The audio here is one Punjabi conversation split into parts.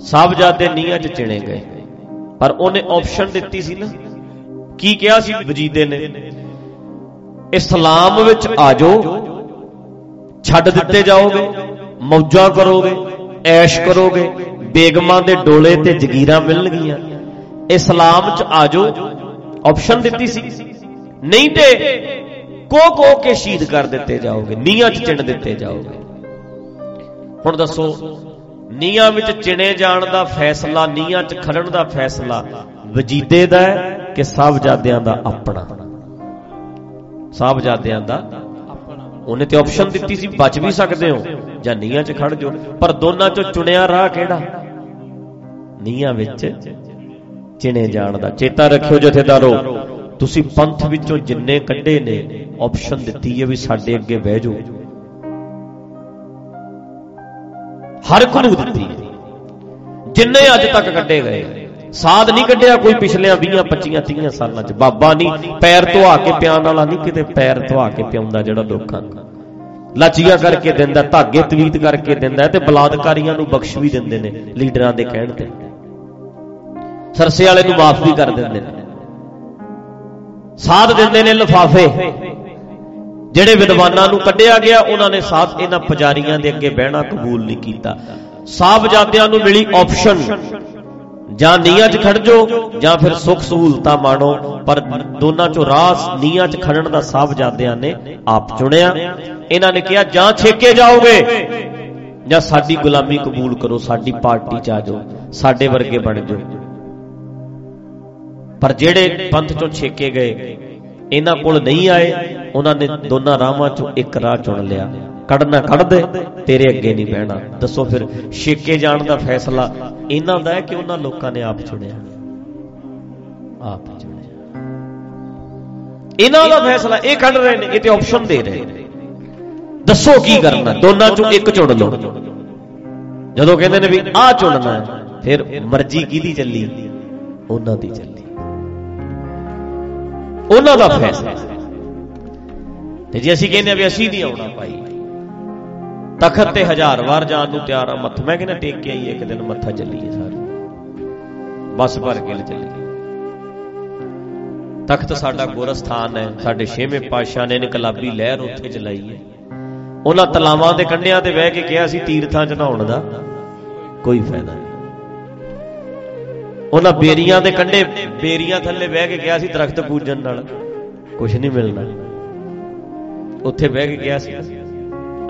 ਸਾਹਿਬਜ਼ਾਦੇ ਨੀਹਾਂ 'ਚ ਚਿਣੇ ਗਏ। ਪਰ ਉਹਨੇ ਆਪਸ਼ਨ ਦਿੱਤੀ ਸੀ ਨਾ। ਕੀ ਕਿਹਾ ਸੀ ਵਜੀਦੇ ਨੇ? ਇਸਲਾਮ ਵਿੱਚ ਆ ਜਾਓ, ਛੱਡ ਦਿੱਤੇ ਜਾਓਗੇ, ਮੌਜਾਂ ਕਰੋਗੇ, ਐਸ਼ ਕਰੋਗੇ, ਬੇਗਮਾਂ ਦੇ ਡੋਲੇ ਤੇ ਜਗੀਰਾਂ ਮਿਲਣਗੀਆਂ। ਇਸਲਾਮ 'ਚ ਆ ਜਾਓ ਆਪਸ਼ਨ ਦਿੱਤੀ ਸੀ। ਨਹੀਂ ਤੇ ਕੋ ਕੋ ਕੇ ਸ਼ਹੀਦ ਕਰ ਦਿੱਤੇ ਜਾਓਗੇ, ਨੀਹਾਂ 'ਚ ਚਿਣ ਦਿੱਤੇ ਜਾਓਗੇ। ਹੁਣ ਦੱਸੋ ਨੀਹਾਂ ਵਿੱਚ ਚਿਣੇ ਜਾਣ ਦਾ ਫੈਸਲਾ, ਨੀਹਾਂ 'ਚ ਖੜਨ ਦਾ ਫੈਸਲਾ ਵਜੀਦੇ ਦਾ ਹੈ ਕਿ ਸਾਹਿਬਜ਼ਾਦਿਆਂ ਦਾ ਆਪਣਾ? ਸਾਹਿਬਜ਼ਾਦਿਆਂ ਦਾ ਉਹਨੇ ਤੇ ਆਪਸ਼ਨ ਦਿੱਤੀ ਸੀ, ਬਚ ਵੀ ਸਕਦੇ ਹੋ ਜਾਂ ਨੀਹਾਂ 'ਚ ਖੜ ਜਾਓ। ਪਰ ਦੋਨਾਂ 'ਚੋਂ ਚੁਣਿਆ ਰਾਹ ਕਿਹੜਾ? ਨੀਹਾਂ ਵਿੱਚ ਚਿਣੇ ਜਾਣ ਦਾ। ਚੇਤਾ ਰੱਖਿਓ ਜਥੇਦਾਰੋ, ਤੁਸੀਂ ਪੰਥ ਵਿੱਚੋਂ ਜਿੰਨੇ ਕੱਢੇ ਨੇ ਆਪਸ਼ਨ ਦਿੱਤੀ ਹੈ ਵੀ ਸਾਡੇ ਅੱਗੇ ਬਹਿ ਜਾਓ। ਹਰ ਇੱਕ ਨੂੰ ਦਿੱਤੀ। ਜਿੰਨੇ ਅੱਜ ਤੱਕ ਕੱਢੇ ਗਏ, ਸਾਧ ਨਹੀਂ ਕੱਢਿਆ ਕੋਈ ਪਿਛਲਿਆਂ 20 25 30 ਸਾਲਾਂ 'ਚ। ਬਾਬਾ ਨਹੀਂ, ਪੈਰ ਧਵਾ ਕੇ ਪਿਆਉਣ ਵਾਲਾ ਨਹੀਂ ਕਿਤੇ ਪੈਰ ਧਵਾ ਕੇ ਪਿਆਉਂਦਾ ਜਿਹੜਾ ਲੋਕਾਂ ਨੂੰ ਲਾਚੀਆਂ ਕਰਕੇ ਦਿੰਦਾ, ਧਾਗੇ ਤਵੀਤ ਕਰਕੇ ਦਿੰਦਾ ਤੇ ਬਲਾਦਕਾਰੀਆਂ ਨੂੰ ਬਖਸ਼ ਵੀ ਦਿੰਦੇ ਨੇ, ਲੀਡਰਾਂ ਦੇ ਕਹਿਣ ਤੇ। ਸਰਸੇ ਵਾਲੇ ਨੂੰ ਮਾਫ ਵੀ ਕਰ ਦਿੰਦੇ ਨੇ। ਸਾਧ ਦਿੰਦੇ ਨੇ ਲਫਾਫੇ। ਜਿਹੜੇ ਵਿਦਵਾਨਾਂ ਨੂੰ ਕੱਢਿਆ ਗਿਆ, ਉਹਨਾਂ ਨੇ ਸਾਥ ਇਹਨਾਂ ਪੁਜਾਰੀਆਂ ਦੇ ਅੱਗੇ ਬਹਿਣਾ ਕਬੂਲ ਨਹੀਂ ਕੀਤਾ। ਸਾਹਿਬਜ਼ਾਦਿਆਂ ਨੂੰ ਮਿਲੀ ਆਪਸ਼ਨ ਜਾਂ ਨੀਆਂ 'ਚ ਖੜ ਜਾਓ, ਜਾਂ ਫਿਰ ਸੁੱਖ ਸਹੂਲਤਾਂ ਮਾਣੋ, ਪਰ ਦੋਨਾਂ 'ਚੋਂ ਰਾਹ ਨੀਆਂ 'ਚ ਖੜਨ ਦਾ ਸਾਹਿਬਜ਼ਾਦਿਆਂ ਨੇ ਆਪ ਚੁਣਿਆ। ਇਹਨਾਂ ਨੇ ਕਿਹਾ, ਜਾਂ ਛੇਕੇ ਜਾਓਗੇ, ਜਾਂ ਸਾਡੀ ਗੁਲਾਮੀ ਕਬੂਲ ਕਰੋ, ਸਾਡੀ ਪਾਰਟੀ 'ਚ ਆ ਜਾਓ, ਸਾਡੇ ਵਰਗੇ ਬਣ ਜਾਓ। ਪਰ ਜਿਹੜੇ ਪੰਥ 'ਚੋਂ ਛੇਕੇ ਗਏ, ਇਹਨਾਂ ਕੋਲ ਨਹੀਂ ਆਏ। ਉਹਨਾਂ ਨੇ ਦੋਨਾਂ ਰਾਹਾਂ 'ਚੋਂ ਇੱਕ ਰਾਹ ਚੁਣ ਲਿਆ। ਕੱਢਣਾ ਕੱਢ ਦੇ, ਤੇਰੇ ਅੱਗੇ ਨਹੀਂ ਬਹਿਣਾ। ਦੱਸੋ ਫਿਰ, ਛੇਕੇ ਜਾਣ ਦਾ ਫੈਸਲਾ ਇਹਨਾਂ ਦਾ ਹੈ ਕਿ ਉਹਨਾਂ ਲੋਕਾਂ ਨੇ ਆਪ ਚੁਣਿਆ? ਆਪ ਚੁਣਿਆ। ਇਹਨਾਂ ਦਾ ਫੈਸਲਾ ਇਹ ਕੱਢ ਰਹੇ ਨੇ, ਇਹ ਤੇ ਆਪਸ਼ਨ ਦੇ ਰਹੇ ਨੇ। ਦੱਸੋ ਕੀ ਕਰਨਾ, ਦੋਨਾਂ ਚੋਂ ਇੱਕ ਚੁਣ ਲਓ। ਜਦੋਂ ਕਹਿੰਦੇ ਨੇ ਵੀ ਆਹ ਚੁਣਨਾ ਹੈ, ਫਿਰ ਮਰਜ਼ੀ ਕਿਹਦੀ ਚੱਲੀ? ਉਹਨਾਂ ਦੀ ਚੱਲੀ। ਉਹਨਾਂ ਦਾ ਫੈਸਲਾ। ਤੇ ਜੇ ਅਸੀਂ ਕਹਿੰਦੇ ਆ ਵੀ ਅਸੀਂ ਨਹੀਂ ਆਉਣਾ ਭਾਈ, ਤਖਤ ਤੇ ਹਜ਼ਾਰ ਵਾਰ ਜਾਣ ਨੂੰ ਤਿਆਰ ਆ ਮੱਥਾ, ਮੈਂ ਕਹਿੰਦਾ ਟੇਕ ਕੇ ਆਈਏ, ਇੱਕ ਦਿਨ ਮੱਥਾ ਚੱਲੀਏ ਸਾਰੇ। ਬਸ ਭਰ ਕੇ ਚੱਲੀਏ। ਤਖਤ ਸਾਡਾ ਗੋਰਸਥਾਨ ਹੈ, ਸਾਡੇ ਛੇਵੇਂ ਪਾਤਸ਼ਾਹ ਨੇ ਇਨਕਲਾਬੀ ਲਹਿਰ ਉੱਥੇ ਚਲਾਈ ਹੈ। ਉਹਨਾਂ ਤਲਾਵਾਂ ਦੇ ਕੰਢਿਆਂ ਤੇ ਬਹਿ ਕੇ ਕਿਹਾ ਸੀ, ਤੀਰਥਾਂ 'ਚ ਨਹਾਉਣ ਦਾ ਕੋਈ ਫਾਇਦਾ ਨਹੀਂ। ਉਹਨਾਂ ਬੇਰੀਆਂ ਦੇ ਕੰਢੇ, ਬੇਰੀਆਂ ਥੱਲੇ ਬਹਿ ਕੇ ਕਿਹਾ ਸੀ, ਦਰਖਤ ਪੂਜਣ ਨਾਲ ਕੁਝ ਨਹੀਂ ਮਿਲਣਾ। ਉੱਥੇ ਬਹਿ ਕੇ ਕਿਹਾ ਸੀ।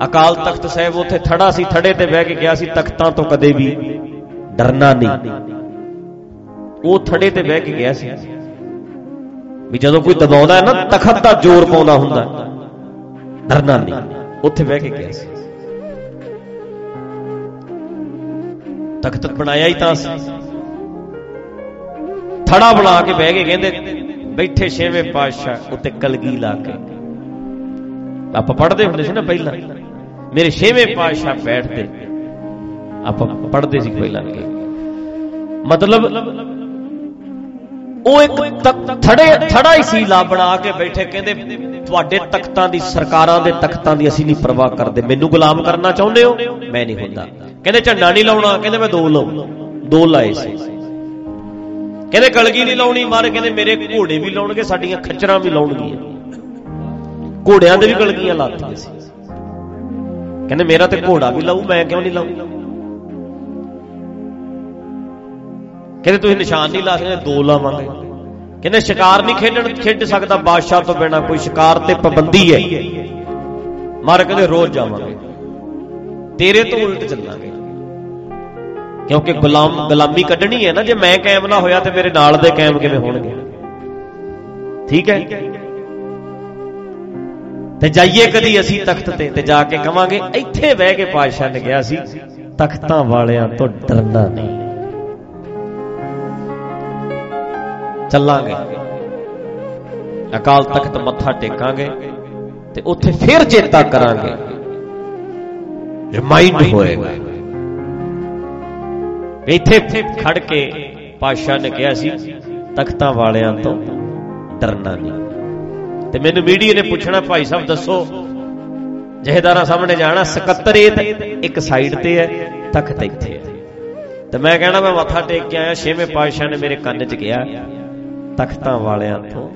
ਅਕਾਲ ਤਖਤ ਸਾਹਿਬ ਉੱਥੇ ਥੜਾ ਸੀ, ਥੜੇ ਤੇ ਬਹਿ ਕੇ ਕਿਹਾ ਸੀ, ਤਖਤਾਂ ਤੋਂ ਕਦੇ ਵੀ ਡਰਨਾ ਨਹੀਂ। ਉਹ ਥੜੇ ਤੇ ਬਹਿ ਕੇ ਗਿਆ ਸੀ। ਵੀ ਜਦੋਂ ਕੋਈ ਦਬਾਉਂਦਾ ਹੈ ਨਾ, ਤਖਤ ਦਾ ਜ਼ੋਰ ਪਾਉਂਦਾ ਹੁੰਦਾ ਡਰਨਾ ਨਹੀਂ। ਉੱਥੇ ਬਹਿ ਕੇ ਗਿਆ ਸੀ। ਤਖਤ ਬਣਾਇਆ ਹੀ ਤਾਂ ਸੀ। ਥੜਾ ਬਣਾ ਕੇ ਬਹਿ ਕੇ ਕਹਿੰਦੇ, ਬੈਠੇ ਛੇਵੇਂ ਪਾਤਸ਼ਾਹ ਉੱਤੇ ਕਲਗੀ ਲਾ ਕੇ। ਆਪਾਂ ਪੜ੍ਹਦੇ ਹੁੰਦੇ ਸੀ ਨਾ ਪਹਿਲਾਂ। ਮੇਰੇ ਛੇਵੇਂ ਪਾਤਸ਼ਾਹ ਬੈਠਦੇ। ਆਪਾਂ ਪੜ੍ਹਦੇ ਸੀ ਪਹਿਲਾਂ ਕਿ ਮਤਲਬ, ਉਹ ਇੱਕ ਥੜੇ ਥੜਾ ਹੀ ਸੀ ਲਾ ਬਣਾ ਕੇ ਬੈਠੇ, ਕਹਿੰਦੇ, ਤੁਹਾਡੇ ਤਖਤਾਂ ਦੀ ਸਰਕਾਰਾਂ ਦੇ ਤਖਤਾਂ ਦੀ ਅਸੀਂ ਨਹੀਂ ਪਰਵਾਹ ਕਰਦੇ। ਮੈਨੂੰ ਗੁਲਾਮ ਕਰਨਾ ਚਾਹੁੰਦੇ ਹੋ? ਮੈਂ ਨਹੀਂ ਹੁੰਦਾ। ਕਹਿੰਦੇ, ਝੰਡਾ ਨਹੀਂ ਲਾਉਣਾ। ਕਹਿੰਦੇ, ਮੈਂ ਦੋ ਲਾਉ। ਦੋ ਲਾਏ ਸੀ। ਕਹਿੰਦੇ, ਕਲਗੀ ਨਹੀਂ ਲਾਉਣੀ ਮਾਰੇ। ਕਹਿੰਦੇ, ਮੇਰੇ ਘੋੜੇ ਵੀ ਲਾਉਣਗੇ, ਸਾਡੀਆਂ ਖੱਚਰਾਂ ਵੀ ਲਾਉਣਗੀਆਂ। ਘੋੜਿਆਂ ਦੇ ਵੀ ਕਲਗੀਆਂ ਲਾਤੀਆਂ ਸੀ। ਕਹਿੰਦੇ ਮੇਰਾ ਤੇ ਘੋੜਾ ਵੀ ਲਾਉ ਮੈਂ ਕਿਉਂ ਨਹੀਂ ਲਾਉ ਕਹਿੰਦੇ ਤੁਸੀਂ ਨਿਸ਼ਾਨ ਨਹੀਂ ਲਾ ਸਕਦੇ, ਦੋ ਲਾਵਾਂਗੇ। ਕਹਿੰਦੇ ਸ਼ਿਕਾਰ ਨਹੀਂ ਖੇਡਣ, ਖੇਡ ਸਕਦਾ ਬਾਦਸ਼ਾਹ ਤੋਂ ਬਿਨਾ ਕੋਈ ਸ਼ਿਕਾਰ ਤੇ ਪਾਬੰਦੀ ਹੈ। ਮਾਰ ਕਹਿੰਦੇ ਰੋਜ਼ ਜਾਵਾਂਗੇ। ਤੇਰੇ ਤੋਂ ਉਲਟ ਚੱਲਾਂਗੇ। ਕਿਉਂਕਿ ਗੁਲਾਮ, ਗੁਲਾਮੀ ਕੱਢਣੀ ਹੈ ਨਾ, ਜੇ ਮੈਂ ਕਾਇਮ ਨਾ ਹੋਇਆ ਤੇ ਮੇਰੇ ਨਾਲ ਦੇ ਕਾਇਮ ਕਿਵੇਂ ਹੋਣਗੇ? ਠੀਕ ਹੈ? ਤੇ ਜਾਈਏ ਕਦੀ ਅਸੀਂ ਤਖਤ ਤੇ ਤੇ ਜਾ ਕੇ ਕਵਾਂਗੇ ਇੱਥੇ ਬਹਿ ਕੇ ਪਾਤਸ਼ਾਹ ਨੇ ਕਿਹਾ ਸੀ, ਤਖਤਾਂ ਵਾਲਿਆਂ ਤੋਂ ਡਰਨਾ ਨਹੀਂ। ਚੱਲਾਂਗੇ। ਅਕਾਲ ਤਖਤ ਮੱਥਾ ਟੇਕਾਂਗੇ ਤੇ ਉੱਥੇ ਫੇਰ ਚੇਤਾ ਕਰਾਂਗੇ। ਰਿਮਾਈਂਡ ਹੋਏਗਾ। ਇੱਥੇ ਖੜ ਕੇ ਪਾਤਸ਼ਾਹ ਨੇ ਕਿਹਾ ਸੀ, ਤਖਤਾਂ ਵਾਲਿਆਂ ਤੋਂ ਡਰਨਾ ਨਹੀਂ। ਤੇ ਮੈਨੂੰ ਮੀਡੀਆ ਨੇ ਪੁੱਛਣਾ ਭਾਈ ਸਾਹਿਬ ਦੱਸੋ ਜਹੇਦਾਰਾਂ ਸਾਹਮਣੇ ਜਾਣਾ ਸਕੱਤਰੇਤ ਇੱਕ ਸਾਈਡ ਤੇ ਹੈ ਤਖਤ ਇੱਥੇ ਹੈ ਤੇ ਮੈਂ ਕਹਿਣਾ ਮੈਂ ਮੱਥਾ ਟੇਕ ਕੇ ਆਇਆ ਛੇਵੇਂ ਪਾਤਸ਼ਾਹ ਨੇ ਮੇਰੇ ਕੰਨ 'ਚ ਕਿਹਾ ਤਖਤਾਂ ਵਾਲਿਆਂ ਤੋਂ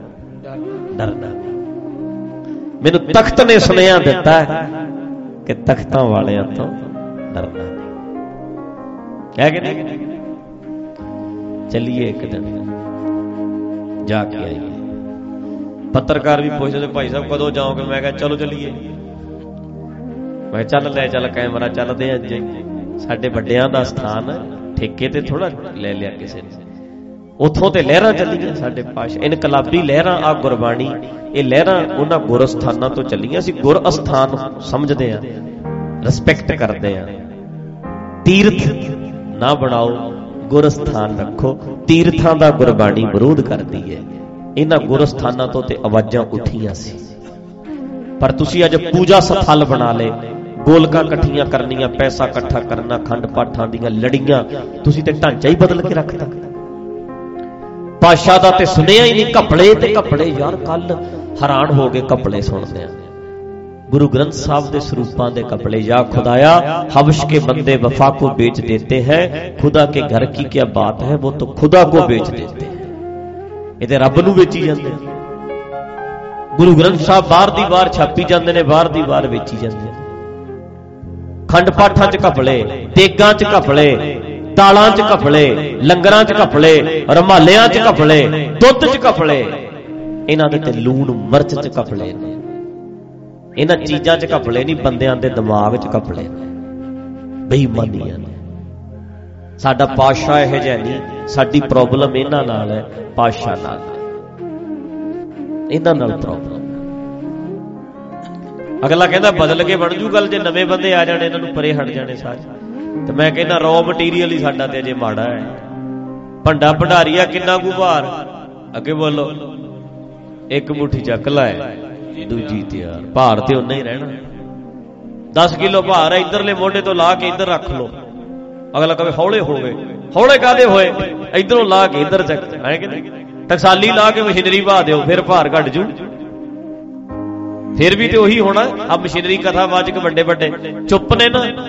ਡਰਨਾ ਮੈਨੂੰ ਤਖਤ ਨੇ ਸੁਨੇਹਾ ਦਿੱਤਾ ਕਿ ਤਖਤਾਂ ਵਾਲਿਆਂ ਤੋਂ ਡਰਨਾ ਨਹੀਂ ਕਹਿ ਕੇ ਨਹੀਂ ਚੱਲੀਏ ਇੱਕ ਦਿਨ ਜਾ ਕੇ ਆਈਏ ਪੱਤਰਕਾਰ ਵੀ ਪੁੱਛਦੇ, ਭਾਈ ਸਾਹਿਬ, ਕਦੋਂ ਜਾਓਗੇ? ਮੈਂ ਕਿਹਾ, ਚਲੋ ਚੱਲੀਏ। ਮੈਂ ਚੱਲ ਲੈ, ਚੱਲ ਕੈਮਰਾ ਚੱਲਦੇ ਅੱਜ। ਸਾਡੇ ਵੱਡਿਆਂ ਦਾ ਸਥਾਨ ਠੇਕੇ ਤੇ ਥੋੜਾ ਲੈ ਲਿਆ ਕਿਸੇ ਨੇ। ਉਥੋਂ ਤੇ ਲਹਿਰਾਂ ਚੱਲੀਆਂ ਸਾਡੇ ਪਾਸ਼। ਇਨਕਲਾਬੀ ਲਹਿਰਾਂ ਆ ਗੁਰਬਾਣੀ। ਇਹ ਲਹਿਰਾਂ ਉਹਨਾਂ ਗੁਰ ਸਥਾਨਾਂ ਤੋਂ ਚੱਲੀਆਂ ਸੀ। ਗੁਰ ਅਸਥਾਨ ਸਮਝਦੇ ਆ ਰਿਸਪੈਕਟ ਕਰਦੇ ਆ। ਤੀਰਥ ਨਾ ਬਣਾਓ ਗੁਰ ਸਥਾਨ ਰੱਖੋ। ਤੀਰਥਾਂ ਦਾ ਗੁਰਬਾਣੀ ਵਿਰੋਧ ਕਰਦੀ ਹੈ। ਇਹਨਾਂ ਗੁਰਸਥਾਨਾਂ ਤੋਂ ਤੇ ਆਵਾਜ਼ਾਂ ਉੱਠੀਆਂ ਸੀ। ਪਰ ਤੁਸੀਂ ਅੱਜ ਪੂਜਾ ਸਥਲ ਬਣਾ ਲਏ। ਗੋਲਕਾਂ ਇਕੱਠੀਆਂ ਕਰਨੀਆਂ, ਪੈਸਾ ਇਕੱਠਾ ਕਰਨਾ, ਖੰਡ ਪਾਠਾਂ ਦੀਆਂ ਲੜੀਆਂ, ਤੁਸੀਂ ਤੇ ਢਾਂਚਾ ਹੀ ਬਦਲ ਕੇ ਰੱਖਤਾ। ਪਾਸ਼ਾ ਦਾ ਤੇ ਸੁਣਿਆ ਹੀ ਨਹੀਂ ਕਪੜੇ ਤੇ ਕਪੜੇ ਯਾਰ ਕੱਲ ਹੈਰਾਨ ਹੋ ਕੇ ਕਪੜੇ ਸੁਣਦੇ ਆ। ਗੁਰੂ ਗ੍ਰੰਥ ਸਾਹਿਬ ਦੇ ਸਰੂਪਾਂ ਦੇ ਕਪੜੇ ਯਾ ਖੁਦਾਇਆ, ਹਵਸ਼ ਕੇ ਬੰਦੇ ਵਫਾ ਕੋ ਵੇਚ ਦੇਤੇ ਹੈ, ਖੁਦਾ ਕੇ ਘਰ ਕੀ ਕੀ ਬਾਤ ਹੈ, ਉਹ ਤਾਂ ਖੁਦਾ ਕੋ ਵੇਚ ਦੇਤੇ ਹੈ। हैं ਇਹਦੇ ਰੱਬ ਨੂੰ ਵੇਚੀ ਜਾਂਦੇ ਗੁਰੂ ਗ੍ਰੰਥ ਸਾਹਿਬ ਬਾਹਰ ਦੀ ਬਾਹਰ ਛਾਪੀ ਜਾਂਦੇ ਨੇ, ਬਾਹਰ ਦੀ ਬਾਹਰ ਵੇਚੀ ਜਾਂਦੇ ਨੇ। ਖੰਡ ਪਾਠਾਂ 'ਚ ਘਪਲੇ, ਤੇਗਾਂ 'ਚ ਘਪਲੇ ਦਾਲਾਂ 'ਚ ਘਪਲੇ, ਲੰਗਰਾਂ 'ਚ ਘਪਲੇ, ਰਮਾਲਿਆਂ 'ਚ ਘਪਲੇ, ਦੁੱਧ 'ਚ ਘਪਲੇ। ਇਹਨਾਂ ਦੇ ਤੇ ਲੂਣ ਮਿਰਚ 'ਚ ਘਪਲੇ ਨੇ। ਇਹਨਾਂ ਚੀਜ਼ਾਂ 'ਚ ਘਪਲੇ ਨਹੀਂ, ਬੰਦਿਆਂ ਦੇ ਦਿਮਾਗ 'ਚ ਘਪਲੇ ਨੇ। ਬੇਈਮਾਨੀਆਂ ਨੇ। ਸਾਡਾ ਪਾਸ਼ਾ ਇਹ ਜਿਹਾ ਨਹੀਂ। ਸਾਡੀ ਪ੍ਰੋਬਲਮ ਇਹਨਾਂ ਨਾਲ ਹੈ ਪਾਸ਼ਾ ਨਾਲ। ਇਹਨਾਂ ਨਾਲ ਪ੍ਰੋਬਲਮ ਅਗਲਾ ਕਹਿੰਦਾ, ਬਦਲ ਕੇ ਬਣ ਜੂ ਗੱਲ, ਜੇ ਨਵੇਂ ਬੰਦੇ ਆ ਜਾਣ, ਇਹਨਾਂ ਨੂੰ ਪਰੇ ਹਟ ਜਾਣੇ ਸਾਰੇ। ਤੇ ਮੈਂ ਕਹਿੰਦਾ ਰॉ ਮਟੀਰੀਅਲ ਹੀ ਸਾਡਾ ਤੇ ਅਜੇ ਮਾੜਾ ਹੈ। ਭੰਡਾ ਭੰਡਾਰੀਆ ਕਿੰਨਾ ਕੁ ਭਾਰ? ਅੱਗੇ ਬੋਲੋ। ਇੱਕ ਮੁਠੀ ਚੱਕ ਲੈ, ਦੂਜੀ ਤਿਆਰ। ਭਾਰ ਤੇ ਉਨਾ ਹੀ ਰਹਿਣਾ। 10 ਕਿਲੋ ਭਾਰ ਹੈ, ਇਧਰਲੇ ਮੋਢੇ ਤੋਂ ਲਾ ਕੇ ਇੱਧਰ ਰੱਖ ਲਓ। ਅਗਲਾ ਕਹੇ ਹੌਲੇ ਹੋ ਗਏ ਹੌਲੇ ਕਾਦੇ ਹੋਏ? ਇਧਰੋਂ ਲਾ ਕੇ ਇੱਧਰ ਚੱਕ। ਐ ਕਿ ਟਕਸਾਲੀ ਲਾ ਕੇ ਮਸ਼ੀਨਰੀ ਬਾ ਦਿਓ, ਫਿਰ ਭਾਰ ਘਟ ਜੂ। ਫਿਰ ਵੀ ਤੇ ਉਹੀ ਹੋਣਾ। ਆ ਮਸ਼ੀਨਰੀ ਕਥਾ ਵਾਚਕ ਵੱਡੇ ਵੱਡੇ। ਚੁੱਪ ਨੇ ਨਾ।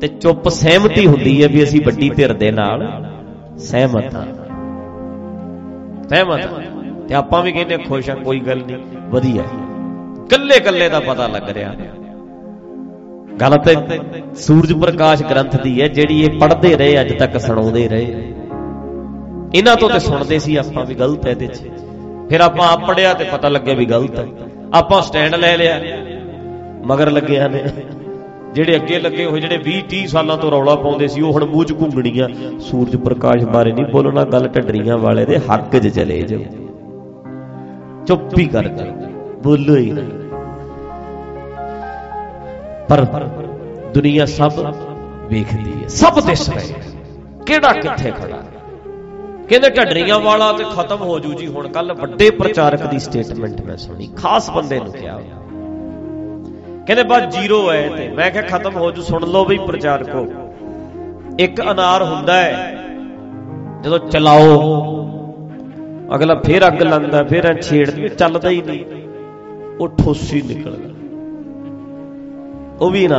ਤੇ ਚੁੱਪ ਸਹਿਮਤੀ ਹੁੰਦੀ ਹੈ ਵੀ ਅਸੀਂ ਵੱਡੀ ਧਿਰ ਦੇ ਨਾਲ ਸਹਿਮਤ ਹਾਂ। ਸਹਿਮਤ ਤੇ ਆਪਾਂ ਵੀ ਕਹਿੰਦੇ ਖੁਸ਼ ਆ ਕੋਈ ਗੱਲ ਨਹੀਂ। ਵਧੀਆ। ਕੱਲੇ ਕੱਲੇ ਦਾ ਪਤਾ ਲੱਗ ਰਿਹਾ। ਗੱਲ ਤੇ ਸੂਰਜ ਪ੍ਰਕਾਸ਼ ਗ੍ਰੰਥ ਦੀ ਹੈ, ਜਿਹੜੀ ਇਹ ਪੜ੍ਹਦੇ ਰਹੇ, ਅੱਜ ਤੱਕ ਸੁਣਾਉਂਦੇ ਰਹੇ। ਇਹਨਾਂ ਤੋਂ ਤੇ ਸੁਣਦੇ ਸੀ ਆਪਾਂ ਵੀ ਗਲਤ ਹੈ ਇਹਦੇ 'ਚ। ਫਿਰ ਆਪਾਂ ਆਪ ਪੜਿਆ ਤੇ ਪਤਾ ਲੱਗਿਆ ਵੀ ਗਲਤ ਹੈ। ਆਪਾਂ ਸਟੈਂਡ ਲੈ ਲਿਆ, ਮਗਰ ਲੱਗਿਆ ਨੇ। ਜਿਹੜੇ ਅੱਗੇ ਲੱਗੇ ਹੋਏ, ਜਿਹੜੇ 20 30 ਸਾਲਾਂ ਤੋਂ ਰੌਲਾ ਪਾਉਂਦੇ ਸੀ, ਉਹ ਹੁਣ ਮੂੰਹ 'ਚ ਘੁੰਗਣੀਆਂ। ਸੂਰਜ ਪ੍ਰਕਾਸ਼ ਬਾਰੇ ਨਹੀਂ ਬੋਲਣਾ, ਗੱਲ ਢੱਡਰੀਆਂ ਵਾਲੇ ਦੇ ਹੱਕ 'ਚ ਚਲੇ ਜਾਓ। ਚੁੱਪ ਹੀ ਕਰ ਜਾਓ ਬੋਲੋ ਹੀ ਨਾ ਪਰ ਦੁਨੀਆ ਸਭ ਵੇਖਦੀ ਹੈ। ਸਭ ਦਿਸ ਰਹੇ ਕਿਹੜਾ ਕਿੱਥੇ ਖੜਾ ਕਹਿੰਦੇ ਢੱਡਰੀਆਂ ਵਾਲਾ ਤੇ ਖਤਮ ਹੋ ਜੂ ਜੀ। ਹੁਣ ਕੱਲ ਵੱਡੇ ਪ੍ਰਚਾਰਕ ਦੀ ਸਟੇਟਮੈਂਟ ਮੈਂ ਸੁਣੀ। ਖਾਸ ਬੰਦੇ ਨੂੰ ਕਿਹਾ। ਕਹਿੰਦੇ ਬਸ ਜ਼ੀਰੋ ਹੈ ਤੇ। ਮੈਂ ਕਿਹਾ ਖਤਮ ਹੋ ਜੂ। ਸੁਣ ਲਓ ਬਈ ਪ੍ਰਚਾਰਕੋ। ਇੱਕ ਅਨਾਰ ਹੁੰਦਾ ਹੈ, ਜਦੋਂ ਚਲਾਓ, ਅਗਲਾ ਫੇਰ ਅੱਗ ਲਾਉਂਦਾ, ਫੇਰ ਐ ਛੇੜਦੀ, ਚੱਲਦਾ ਹੀ ਨਹੀਂ। ਉਹ ਠੋਸੀ ਨਿਕਲਦਾ। ਉਹ ਵੀ ਨਾ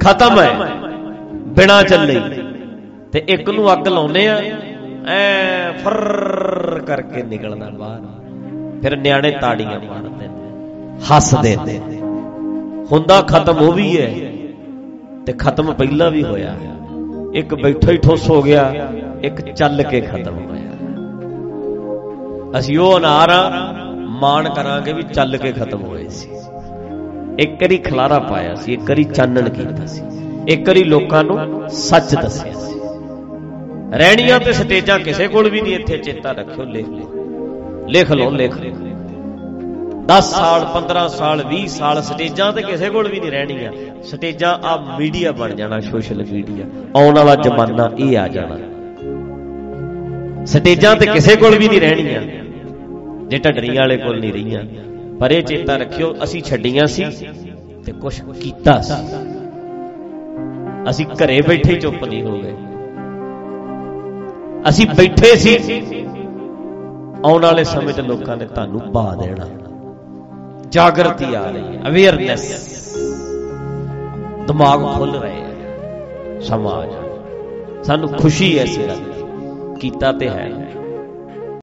ਖਤਮ ਹੈ, ਬਿਨਾ ਚੱਲੇ। ਤੇ ਇੱਕ ਨੂੰ ਅੱਗ ਲਾਉਨੇ ਆ, ਐ ਫਰ ਕਰਕੇ ਨਿਕਲਦਾ ਬਾਹਰ। ਫਿਰ ਨਿਆਣੇ ਤਾੜੀਆਂ ਮਾਰਦੇ ਨੇ ਹੱਸਦੇ ਨੇ ਹੁੰਦਾ ਖਤਮ ਉਹ ਵੀ ਹੈ, ਤੇ ਖਤਮ ਪਹਿਲਾਂ ਵੀ ਹੋਇਆ। ਇੱਕ ਬੈਠਾ ਹੀ ਠੋਸ ਹੋ ਗਿਆ, ਇੱਕ ਚੱਲ ਕੇ ਖਤਮ ਹੋਇਆ। ਅਸੀਂ ਉਹ ਅਨਾਰਾਂ ਮਾਣ ਕਰਾਂਗੇ ਵੀ ਚੱਲ ਕੇ ਖਤਮ ਹੋਏ ਸੀ। ਇੱਕ ਵਾਰੀ ਖਲਾਰਾ ਪਾਇਆ ਸੀ, ਇੱਕ ਵਾਰੀ ਚਾਨਣ ਕੀਤਾ ਸੀ, ਇੱਕ ਵਾਰੀ ਲੋਕਾਂ ਨੂੰ ਸੱਚ ਦੱਸਿਆ ਸੀ। ਰਹਿਣੀਆਂ ਤੇ ਸਟੇਜਾਂ ਕਿਸੇ ਕੋਲ ਵੀ ਨਹੀਂ, ਇੱਥੇ ਚੇਤਾ ਰੱਖਿਓ, ਲਿਖ ਲਓ। ਲਿਖ ਲਓ, ਲਿਖ 10 ਸਾਲ 15 ਸਾਲ 20 ਸਾਲ ਸਟੇਜਾਂ ਤੇ ਕਿਸੇ ਕੋਲ ਵੀ ਨਹੀਂ ਰਹਿਣੀਆਂ। ਸਟੇਜਾਂ ਆ ਮੀਡੀਆ ਬਣ ਜਾਣਾ, ਸੋਸ਼ਲ ਮੀਡੀਆ। ਆਉਣ ਵਾਲਾ ਜ਼ਮਾਨਾ ਇਹ ਆ ਜਾਣਾ। ਸਟੇਜਾਂ ਤੇ ਕਿਸੇ ਕੋਲ ਵੀ ਨਹੀਂ ਰਹਿਣੀਆਂ। ਜੇ ਢੱਡਰੀਆਂ ਵਾਲੇ ਕੋਲ ਨਹੀਂ ਰਹੀਆਂ। ਪਰ ਇਹ ਚੇਤਾ ਰੱਖਿਓ, ਅਸੀਂ ਛੱਡੀਆਂ ਸੀ ਤੇ ਕੁਝ ਕੀਤਾ ਸੀ। ਅਸੀਂ ਘਰੇ ਬੈਠੇ ਚੁੱਪ ਨਹੀਂ ਹੋ ਗਏ। ਅਸੀਂ ਬੈਠੇ ਸੀ, ਆਉਣ ਵਾਲੇ ਸਮੇਂ 'ਚ ਲੋਕਾਂ ਨੇ ਤੁਹਾਨੂੰ ਪਾ ਦੇਣਾ। ਜਾਗਰਤੀ ਆ ਰਹੀ ਹੈ ਅਵੇਅਰਨੈਸ ਦਿਮਾਗ ਖੁੱਲ ਰਹੇ ਹੈ ਸਮਾਜ ਸਾਨੂੰ ਖੁਸ਼ੀ ਐ ਇਸ ਗੱਲ ਦੀ। ਕੀਤਾ ਤੇ ਹੈ।